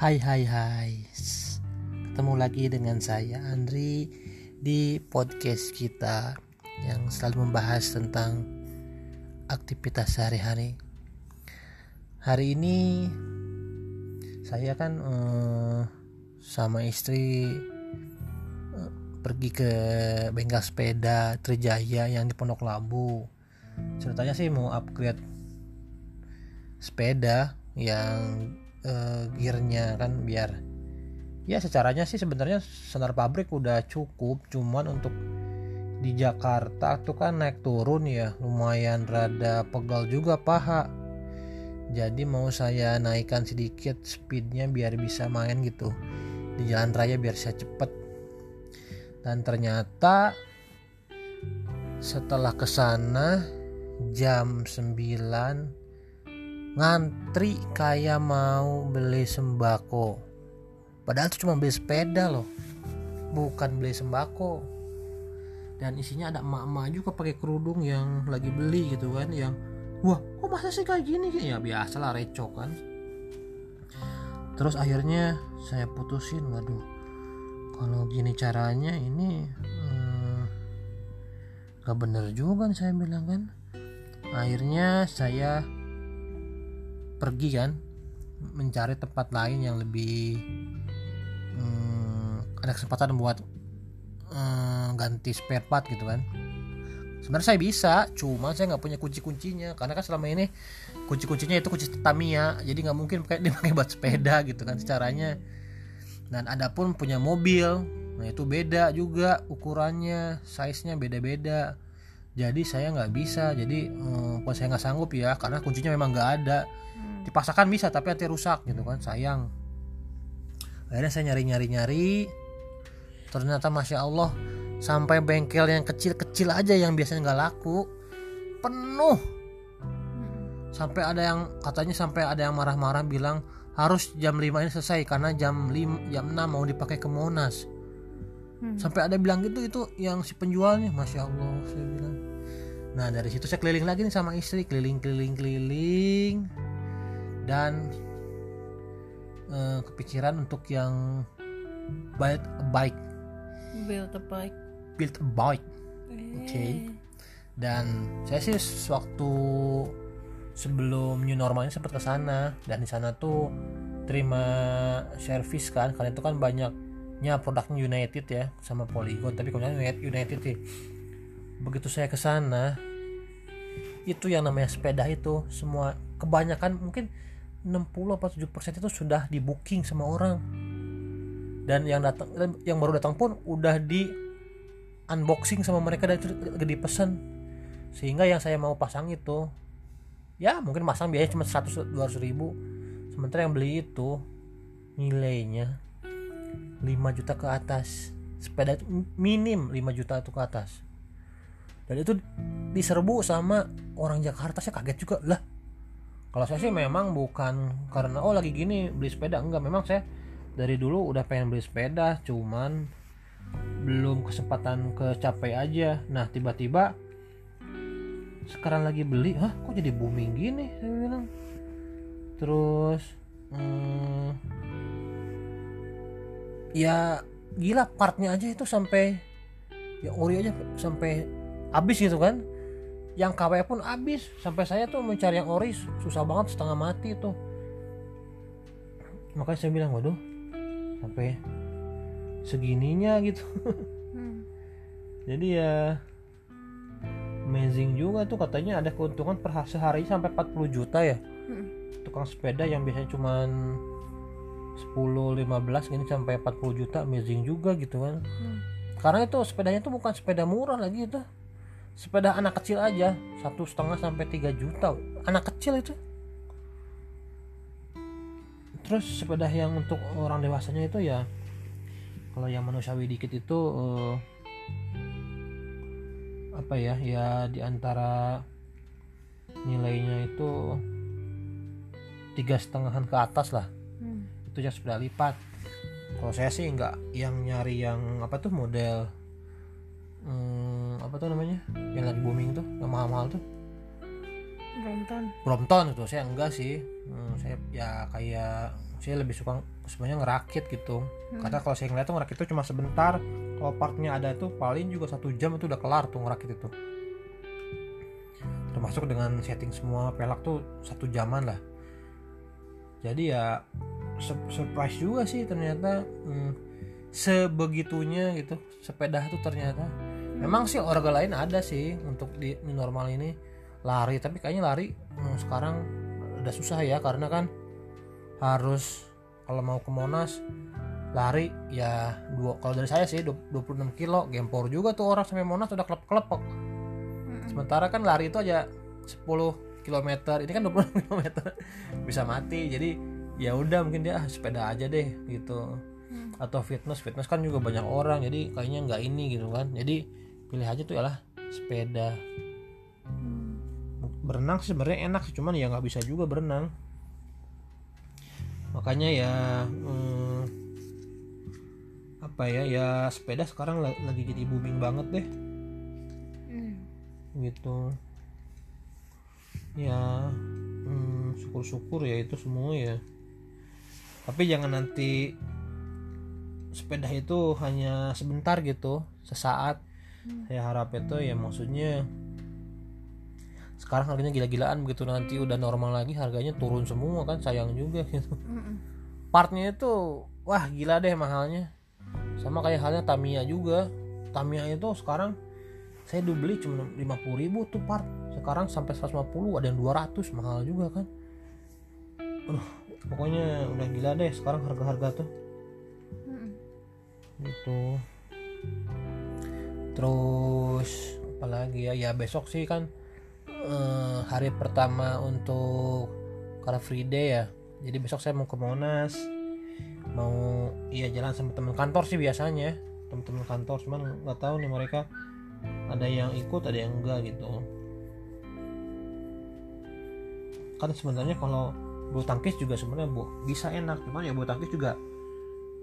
Hai hai hai. Ketemu lagi dengan saya Andri Di podcast kita Yang selalu membahas tentang Aktivitas sehari-hari. Hari ini Saya kan eh, Sama istri eh, Pergi ke bengkel sepeda Trijaya yang di Pondok Labu. Ceritanya sih mau upgrade Sepeda yang uh, gearnya kan biar ya secaranya sih sebenarnya senar pabrik udah cukup cuman untuk di Jakarta tuh kan naik turun ya lumayan rada pegal juga paha. Jadi mau saya naikkan sedikit speednya biar bisa main gitu di jalan raya biar saya cepet. Dan ternyata setelah ke sana jam 9 ngantri kayak mau beli sembako. Padahal itu cuma beli sepeda loh. Bukan beli sembako. Dan isinya ada emak-emak juga pakai kerudung yang lagi beli gitu kan yang wah kok masa sih kayak gini? Ya biasa lah recok kan. Terus akhirnya saya putusin waduh kalau gini caranya ini hmm, gak bener juga saya bilang kan. Akhirnya saya pergi kan mencari tempat lain yang lebih hmm, ada kesempatan buat hmm, ganti spare part gitu kan. Sebenarnya saya bisa cuma saya nggak punya kunci kuncinya karena kan selama ini kunci kuncinya itu kunci Tamiya. Jadi nggak mungkin pakai dipakai buat sepeda gitu kan secaranya dan ada pun punya mobil nah itu beda juga ukurannya size nya beda beda jadi saya nggak bisa. Jadi hmm, saya nggak sanggup ya karena kuncinya memang nggak ada dipaksakan bisa tapi nanti rusak gitu kan. Sayang. Akhirnya saya nyari nyari nyari ternyata masya Allah sampai bengkel yang kecil-kecil aja yang biasanya nggak laku penuh. Sampai ada yang katanya sampai ada yang marah-marah bilang harus jam 5 ini selesai karena jam 5 jam 6 mau dipakai ke Monas. Hmm. sampai ada bilang gitu itu yang si penjualnya masya Allah saya bilang. Nah dari situ saya keliling lagi nih sama istri keliling keliling keliling dan uh, kepikiran untuk yang build a bike. Build a bike. Build a bike. Oke. Okay. dan saya sih waktu sebelum new normalnya sempat ke sana dan di sana tuh terima servis kan. Kalian tuh kan banyaknya produknya United ya sama Polygon. Tapi kalau United sih begitu saya ke sana itu yang namanya sepeda itu semua kebanyakan mungkin 60 atau 7 persen itu sudah di booking sama orang. Dan yang datang yang baru datang pun udah di unboxing sama mereka dan itu dipesan. Sehingga yang saya mau pasang itu ya mungkin pasang biaya cuma 100 200 ribu. Sementara yang beli itu nilainya 5 juta ke atas. Sepeda itu minim 5 juta itu ke atas. Dan itu diserbu sama orang Jakarta saya kaget juga. Lah kalau saya sih memang bukan karena oh lagi gini beli sepeda. Enggak memang saya dari dulu udah pengen beli sepeda cuman belum kesempatan kecapai aja. Nah tiba-tiba sekarang lagi beli hah kok jadi booming gini? Saya bilang. Terus hmm, ya gila partnya aja itu sampai ya ori aja sampai habis gitu kan yang KW pun habis. Sampai saya tuh mencari yang ori susah banget setengah mati tuh. Makanya saya bilang waduh sampai segininya gitu. Hmm. jadi ya amazing juga tuh. Katanya ada keuntungan per sehari sampai 40 juta ya. Hmm. tukang sepeda yang biasanya cuman 10 15 ini sampai 40 juta amazing juga gitu kan. Hmm. karena itu sepedanya tuh bukan sepeda murah lagi itu sepeda anak kecil aja satu setengah sampai 3 juta. Anak kecil itu. Terus sepeda yang untuk orang dewasanya itu ya kalau yang manusiawi dikit itu uh, apa ya ya di antara nilainya itu tiga setengahan ke atas lah. Hmm. itu ya sepeda lipat. Kalau saya sih nggak yang nyari yang apa tuh model hmm, apa tuh namanya? Yang lagi booming tuh yang mahal-mahal tuh. Brompton. Brompton itu saya enggak sih. Hmm, saya ya kayak saya lebih suka sebenarnya ngerakit gitu. Karena kalau saya ngeliat tuh ngerakit itu cuma sebentar kalau partnya ada itu paling juga satu jam itu udah kelar tuh ngerakit itu. Termasuk dengan setting semua pelak tuh satu jaman lah. Jadi ya sur- surprise juga sih ternyata hmm, sebegitunya gitu sepeda tuh ternyata memang sih olahraga lain ada sih untuk di new normal ini. Lari tapi kayaknya lari hmm, sekarang udah susah ya karena kan harus kalau mau ke Monas lari ya dua kalau dari saya sih 26 kilo gempor juga tuh orang sampai Monas udah kelep kelepok sementara kan lari itu aja 10 km ini kan 26 km bisa mati. Jadi ya udah mungkin dia ah, sepeda aja deh gitu. Atau fitness fitness kan juga banyak orang jadi kayaknya nggak ini gitu kan. Jadi pilih aja tuh yalah sepeda. Berenang sih sebenarnya enak sih cuman ya nggak bisa juga berenang. Makanya ya hmm, apa ya ya sepeda sekarang la- lagi jadi booming banget deh. Gitu. Ya hmm, syukur-syukur ya itu semua ya. Tapi jangan nanti sepeda itu hanya sebentar gitu sesaat saya harap itu ya maksudnya sekarang harganya gila-gilaan begitu. Nanti udah normal lagi harganya turun semua kan sayang juga gitu. Partnya itu wah gila deh mahalnya. Sama kayak halnya Tamiya juga. Tamiya itu sekarang saya dulu beli cuma 50.000 ribu tuh part. Sekarang sampai 150 ada yang 200 mahal juga kan. Aduh, pokoknya udah gila deh sekarang harga-harga tuh. Gitu terus apalagi ya? Ya besok sih kan eh, hari pertama untuk Car Free Day ya. Jadi besok saya mau ke Monas. Mau iya jalan sama teman kantor sih biasanya. Teman-teman kantor cuman nggak tahu nih mereka ada yang ikut ada yang enggak gitu. Kan sebenarnya kalau bulu tangkis juga sebenarnya bu bisa enak. Cuman ya bulu tangkis juga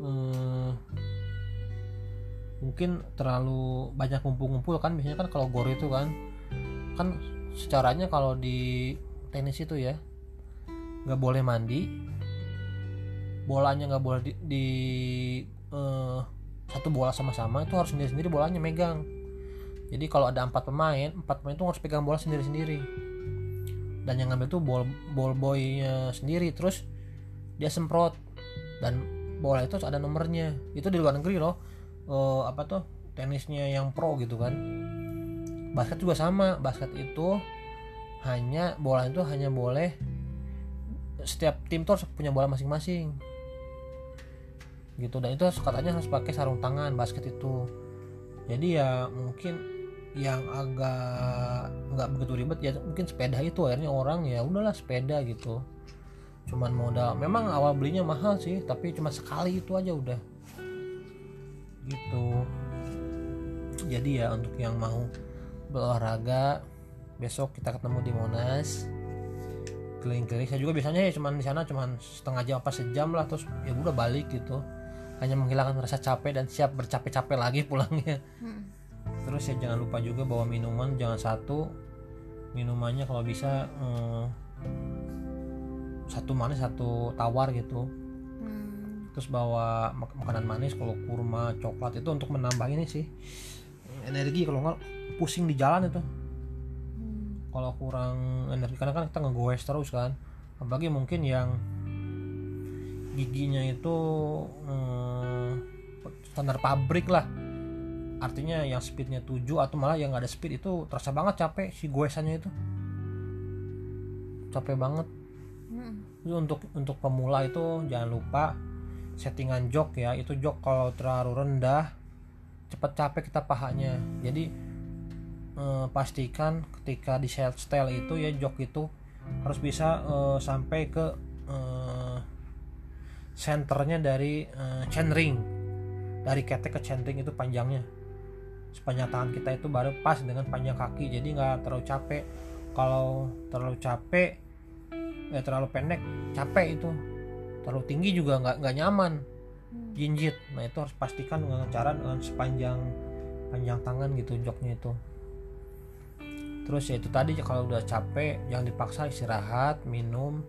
eh, mungkin terlalu banyak ngumpul-ngumpul kan biasanya kan kalau gor itu kan kan secaranya kalau di tenis itu ya nggak boleh mandi bolanya nggak boleh di, di eh, satu bola sama-sama itu harus sendiri-sendiri bolanya megang. Jadi kalau ada empat pemain empat pemain itu harus pegang bola sendiri-sendiri. Dan yang ngambil tuh ball ball boynya sendiri terus dia semprot. Dan bola itu harus ada nomornya. Itu di luar negeri loh Eh, apa tuh tenisnya yang pro gitu kan. Basket juga sama basket itu hanya bola itu hanya boleh setiap tim tuh harus punya bola masing-masing. Gitu dan itu katanya harus pakai sarung tangan basket itu. Jadi ya mungkin yang agak nggak begitu ribet ya mungkin sepeda itu akhirnya orang ya udahlah sepeda gitu. Cuman modal memang awal belinya mahal sih tapi cuma sekali itu aja udah gitu. Jadi ya untuk yang mau berolahraga besok kita ketemu di Monas. Keliling-keliling. Saya juga biasanya ya cuman di sana cuman setengah jam apa sejam lah terus ya udah balik gitu. Hanya menghilangkan rasa capek dan siap bercapek-capek lagi pulangnya. Terus ya jangan lupa juga bawa minuman jangan satu. Minumannya kalau bisa eh, satu manis satu tawar gitu terus bawa mak- makanan manis kalau kurma coklat itu untuk menambah ini sih energi kalau nggak pusing di jalan itu. Kalau kurang energi karena kan kita ngegoes terus kan apalagi mungkin yang giginya itu eh, standar pabrik lah. Artinya yang speednya 7 atau malah yang nggak ada speed itu terasa banget capek si goesannya itu. Capek banget. Jadi untuk untuk pemula itu jangan lupa settingan jok ya itu jok kalau terlalu rendah cepat capek kita pahanya. Jadi eh, pastikan ketika di set style itu ya jok itu harus bisa eh, sampai ke eh, senternya dari eh, chainring dari ketek ke chainring itu panjangnya. Sepanjang tangan kita itu baru pas dengan panjang kaki jadi nggak terlalu capek. Kalau terlalu capek ya terlalu pendek capek itu terlalu tinggi juga nggak nggak nyaman. Jinjit nah itu harus pastikan dengan cara dengan sepanjang panjang tangan gitu joknya itu. Terus ya itu tadi kalau udah capek jangan dipaksa istirahat minum.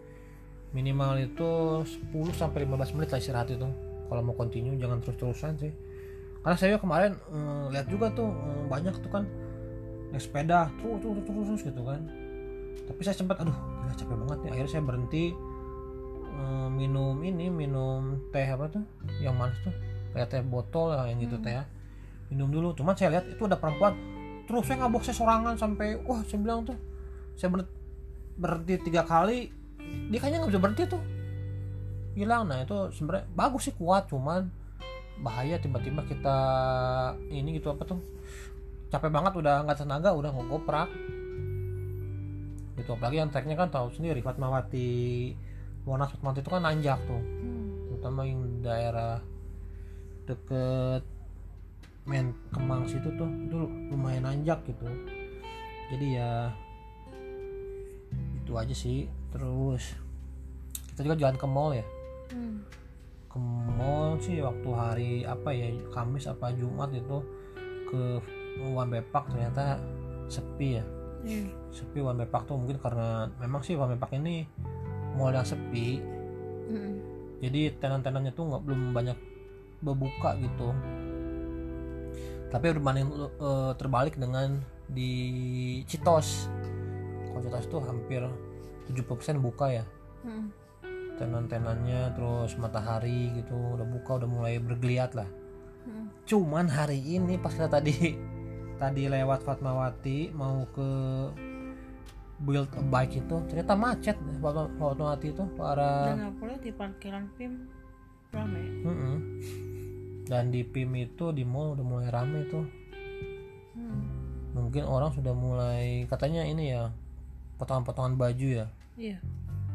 Minimal itu 10 sampai 15 menit lah istirahat itu. Kalau mau continue jangan terus-terusan sih. Karena saya kemarin eh, lihat juga tuh eh, banyak tuh kan naik sepeda terus terus terus terus gitu kan. Tapi saya sempat aduh gila capek banget nih. Akhirnya saya berhenti eh, minum ini minum teh apa tuh? Yang manis tuh. Kayak teh botol lah yang gitu teh ya. minum dulu. Cuman saya lihat itu ada perempuan. Terus saya ngabok saya sorangan sampai wah saya bilang tuh saya ber- berhenti tiga kali. Dia kayaknya nggak bisa berhenti tuh. Hilang. Nah itu sebenarnya bagus sih kuat. Cuman bahaya tiba-tiba kita ini gitu apa tuh. Capek banget udah nggak tenaga udah ngegoprak gitu. Apalagi yang treknya kan tahu sendiri Fatmawati Monas Fatmawati itu kan nanjak tuh Hmm. terutama yang daerah deket men Kemang situ tuh itu lumayan nanjak gitu jadi ya itu aja sih terus kita juga jalan ke mall ya Hmm. ke mall sih waktu hari apa ya Kamis apa Jumat itu ke One Bepak ternyata sepi ya Iya. sepi One Bepak tuh mungkin karena memang sih One Bepak ini mall yang sepi Hmm. jadi tenan-tenannya tuh nggak belum banyak berbuka gitu tapi berbanding eh, terbalik dengan di Citos kalau Citos tuh hampir 70% buka ya Hmm. tenan-tenannya terus matahari gitu udah buka udah mulai bergeliat lah Hmm. cuman hari ini pas kita tadi tadi lewat Fatmawati mau ke build a bike itu ternyata macet Fatma- Fatmawati itu para Dan aku lihat di parkiran PIM rame. Mm-mm. dan di PIM itu di mall udah mulai rame tuh Hmm. mungkin orang sudah mulai katanya ini ya potongan-potongan baju ya Iya.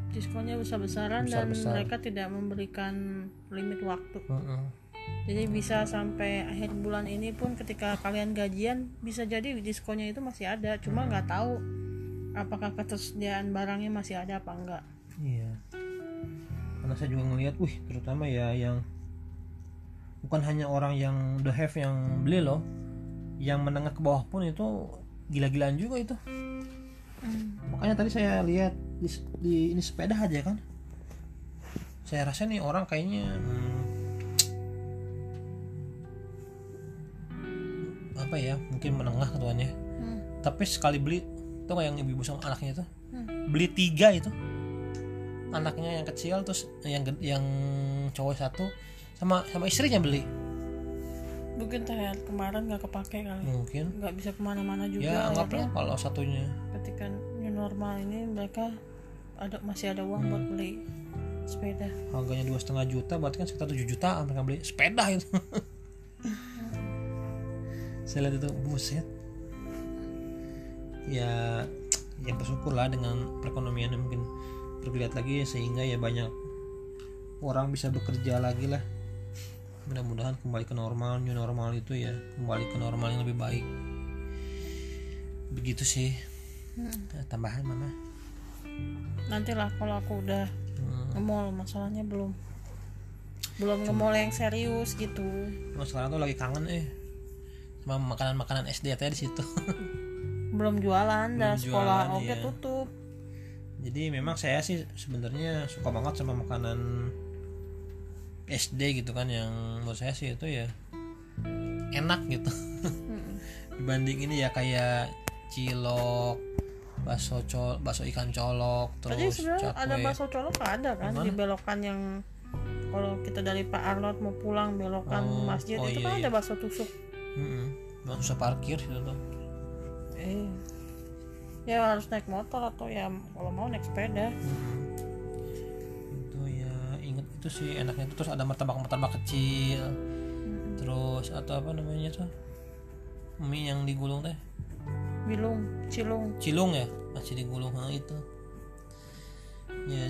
Diskonnya besar-besaran dan Besar-besar. mereka tidak memberikan limit waktu. Mm-mm. Jadi bisa sampai akhir bulan ini pun ketika kalian gajian bisa jadi diskonnya itu masih ada. Cuma nggak tahu apakah ketersediaan barangnya masih ada apa enggak. Iya. Karena saya juga ngelihat, wih, terutama ya yang bukan hanya orang yang the have yang beli loh, yang menengah ke bawah pun itu gila-gilaan juga itu. Hmm. Makanya tadi saya lihat di, di ini sepeda aja kan. Saya rasa nih orang kayaknya hmm, apa ya, mungkin menengah ketuanya. Hmm. Tapi sekali beli, tuh nggak yang ibu-ibu sama anaknya itu, Hmm. beli tiga itu anaknya yang kecil terus yang yang cowok satu sama sama istrinya beli Mungkin THR kemarin nggak kepake kali. mungkin Nggak bisa ke mana-mana juga. ya anggaplah akhirnya kalau satunya ketika new normal ini mereka ada masih ada uang buat beli sepeda. harganya dua setengah juta berarti kan sekitar 7 juta mereka beli sepeda itu saya lihat itu buset ya ya bersyukur lah dengan perekonomian yang mungkin bergeliat lagi sehingga ya banyak orang bisa bekerja lagi lah mudah-mudahan kembali ke normal new normal itu ya kembali ke normal yang lebih baik begitu sih Hmm. Tambahan mama Nantilah kalau aku udah Hmm. nge-mall masalahnya belum belum nge-mall yang serius gitu. Sekarang tuh lagi kangen eh sama makanan-makanan SD teh di situ. Belum jualan dan sekolah oke iya. tutup. Jadi memang saya sih sebenarnya suka banget sama makanan SD gitu kan yang menurut saya sih itu ya enak gitu. Mm-mm. Dibanding ini ya kayak cilok, bakso col, bakso ikan colok, Tadi terus sebenarnya ada bakso colok ada kan Di di belokan yang kalau kita dari Pak Arnold mau pulang belokan Oh, masjid oh itu iya, kan iya. ada bakso tusuk. Mm-mm. Nggak usah parkir gitu tuh. Eh. Ya harus naik motor atau ya kalau mau naik sepeda. itu ya inget itu sih enaknya itu terus ada martabak-martabak kecil. Terus atau apa namanya tuh? Mie yang digulung teh? Bilung, Cilung. cilung ya? Masih digulung nah, itu. Ya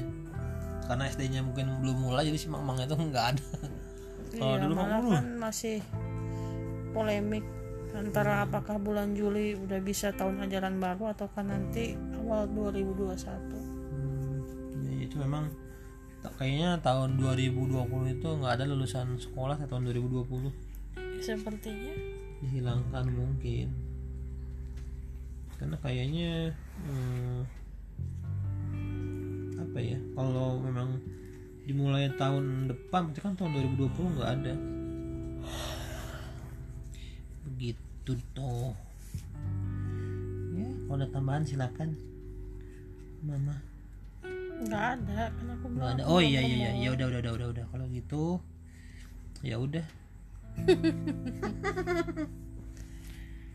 karena SD-nya mungkin belum mulai jadi si mang itu nggak ada. Kalau Iya, dulu kan masih polemik antara apakah bulan Juli udah bisa tahun ajaran baru ataukah nanti awal 2021. Hmm, ya itu memang kayaknya tahun 2020 itu nggak ada lulusan sekolah tahun 2020 Sepertinya. Dihilangkan mungkin. Karena kayaknya hmm, apa ya kalau memang dimulai tahun depan berarti kan tahun 2020 nggak ada tuh ya kalau ada tambahan silakan. Mama. Nggak ada kan aku nggak belum ada. oh iya iya iya. Ya udah udah udah udah udah. Kalau gitu ya udah.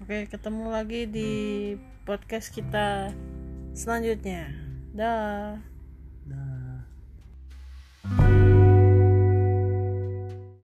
Oke ketemu lagi di podcast kita selanjutnya. Dah